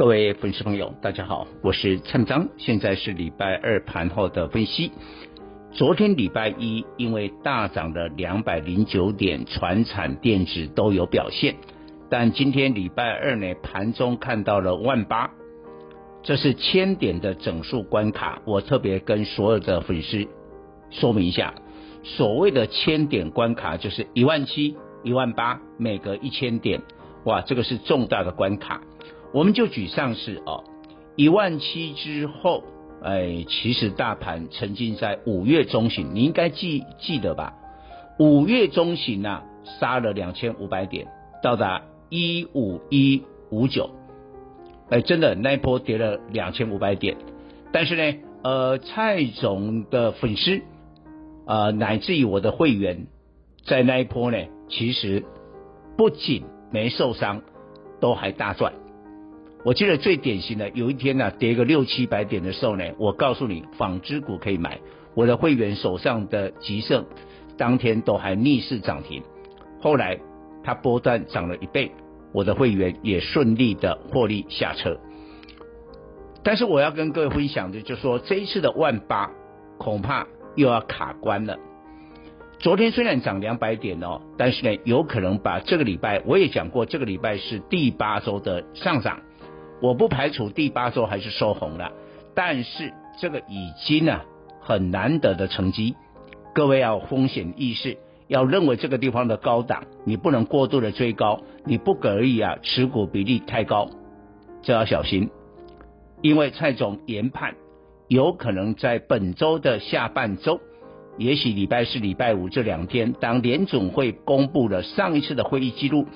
各位粉丝朋友，大家好，我是蔡章，现在是礼拜二盘后的分析。昨天礼拜一因为大涨了两百零九点，传产电子都有表现，但今天礼拜二呢，盘中看到了万八，这是千点的整数关卡。我特别跟所有的粉丝说明一下，所谓的千点关卡就是一万七、一万八，每隔一千点，哇，这个是重大的关卡。我们就举上市哦，一万七之后，哎，其实大盘曾经在五月中旬，你应该记记得吧？五月中旬呐，杀了两千五百点，到达一五一五九，哎，真的那一波跌了两千五百点。但是呢，呃，蔡总的粉丝，呃，乃至于我的会员，在那一波呢，其实不仅没受伤，都还大赚。我记得最典型的，有一天呢、跌个六七百点的时候呢，我告诉你纺织股可以买，我的会员手上的集盛，当天都还逆势涨停。后来它波段涨了一倍，我的会员也顺利的获利下车。但是我要跟各位分享的，就是说这一次的万八恐怕又要卡关了。昨天虽然涨两百点哦，但是呢，有可能把这个礼拜我也讲过，这个礼拜是第八周的上涨。我不排除第八周还是收红了，但是这个已经啊很难得的成绩，各位要风险意识，要认为这个地方的高档，你不能过度的追高，你不可以啊持股比例太高，这要小心，因为蔡总研判有可能在本周的下半周，也许礼拜四、礼拜五这两天，当联总会公布了上一次的会议记录。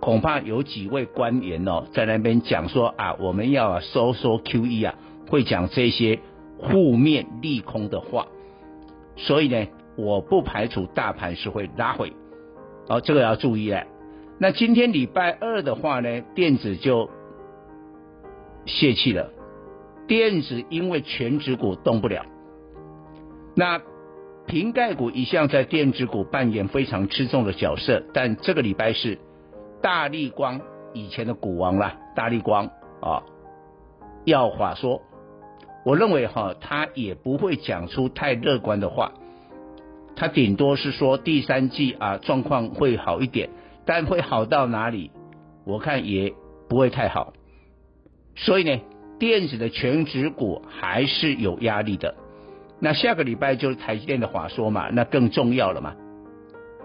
恐怕有几位官员哦，在那边讲说啊，我们要收缩 QE 啊，会讲这些负面利空的话，所以呢，我不排除大盘是会拉回，哦，这个要注意了。那今天礼拜二的话呢，电子就泄气了，电子因为全指股动不了，那瓶盖股一向在电子股扮演非常吃重的角色，但这个礼拜是。大立光以前的股王啦，大立光啊，要话说，我认为哈，他也不会讲出太乐观的话，他顶多是说第三季啊状况会好一点，但会好到哪里，我看也不会太好。所以呢，电子的全值股还是有压力的。那下个礼拜就是台积电的话说嘛，那更重要了嘛。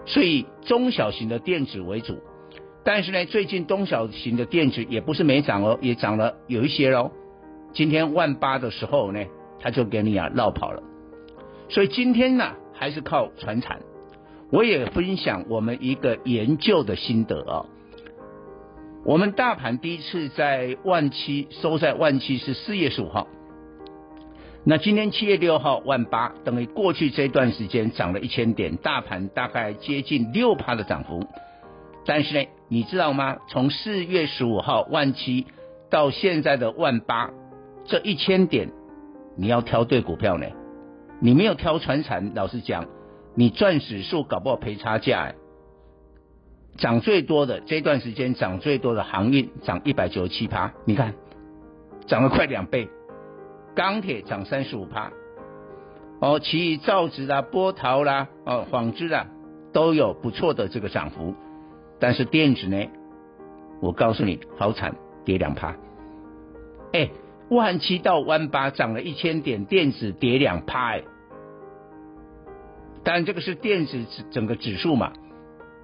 所以中小型的电子为主。但是呢，最近中小型的电子也不是没涨哦，也涨了有一些喽。今天万八的时候呢，它就给你啊绕跑了。所以今天呢，还是靠传产。我也分享我们一个研究的心得啊、哦。我们大盘第一次在万七收在万七是四月十五号，那今天七月六号万八，等于过去这段时间涨了一千点，大盘大概接近六趴的涨幅。但是呢，你知道吗？从四月十五号万七到现在的万八，这一千点，你要挑对股票呢？你没有挑船产，老实讲，你赚指数搞不好赔差价哎。涨最多的这段时间涨最多的航运涨一百九十七趴，你看涨了快两倍。钢铁涨三十五趴，哦，其余造纸啦、波涛啦、哦纺织啦，都有不错的这个涨幅。但是电子呢，我告诉你，好惨，跌两趴。哎，万七到万八涨了一千点，电子跌两趴。哎，当然这个是电子整个指数嘛，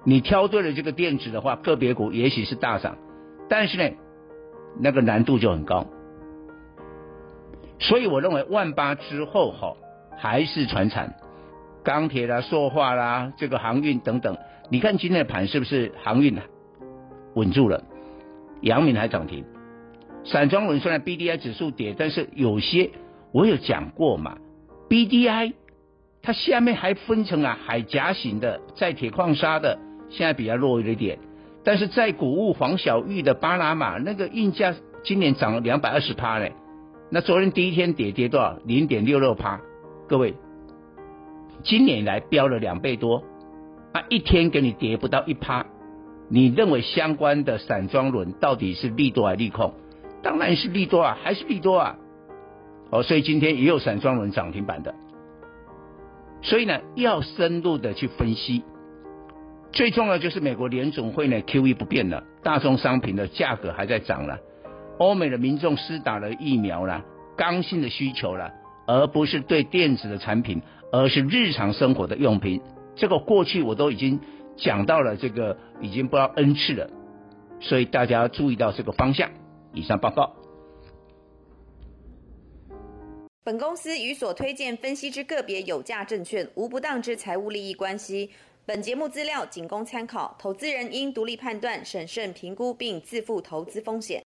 你挑对了这个电子的话，个别股也许是大涨，但是呢，那个难度就很高。所以我认为万八之后哈，还是传产。钢铁啦、塑化啦、这个航运等等，你看今天的盘是不是航运稳住了？阳明还涨停，散装轮虽然 BDI 指数跌，但是有些我有讲过嘛，BDI 它下面还分成啊海岬型的，在铁矿砂的，现在比较弱一点，但是在谷物黄小玉的巴拿马那个运价今年涨了两百二十趴嘞，那昨天第一天跌跌多少？零点六六趴，各位，今年以来飙了两倍多，啊一天给你跌不到一趴，你认为相关的散装轮到底是利多还是利空？当然是利多啊，还是利多啊。哦，所以今天也有散装轮涨停板的，所以呢，要深入的去分析。最重要就是美国联总会呢，QE 不变了，大宗商品的价格还在涨了，欧美的民众施打了疫苗了，刚性的需求了，而不是对电子的产品，而是日常生活的用品。这个过去我都已经讲到了，这个已经不知道 N 次了，所以大家要注意到这个方向。以上报告。本公司与所推荐分析之个别有价证券无不当之财务利益关系。本节目资料仅供参考，投资人应独立判断、审慎评估并自负投资风险。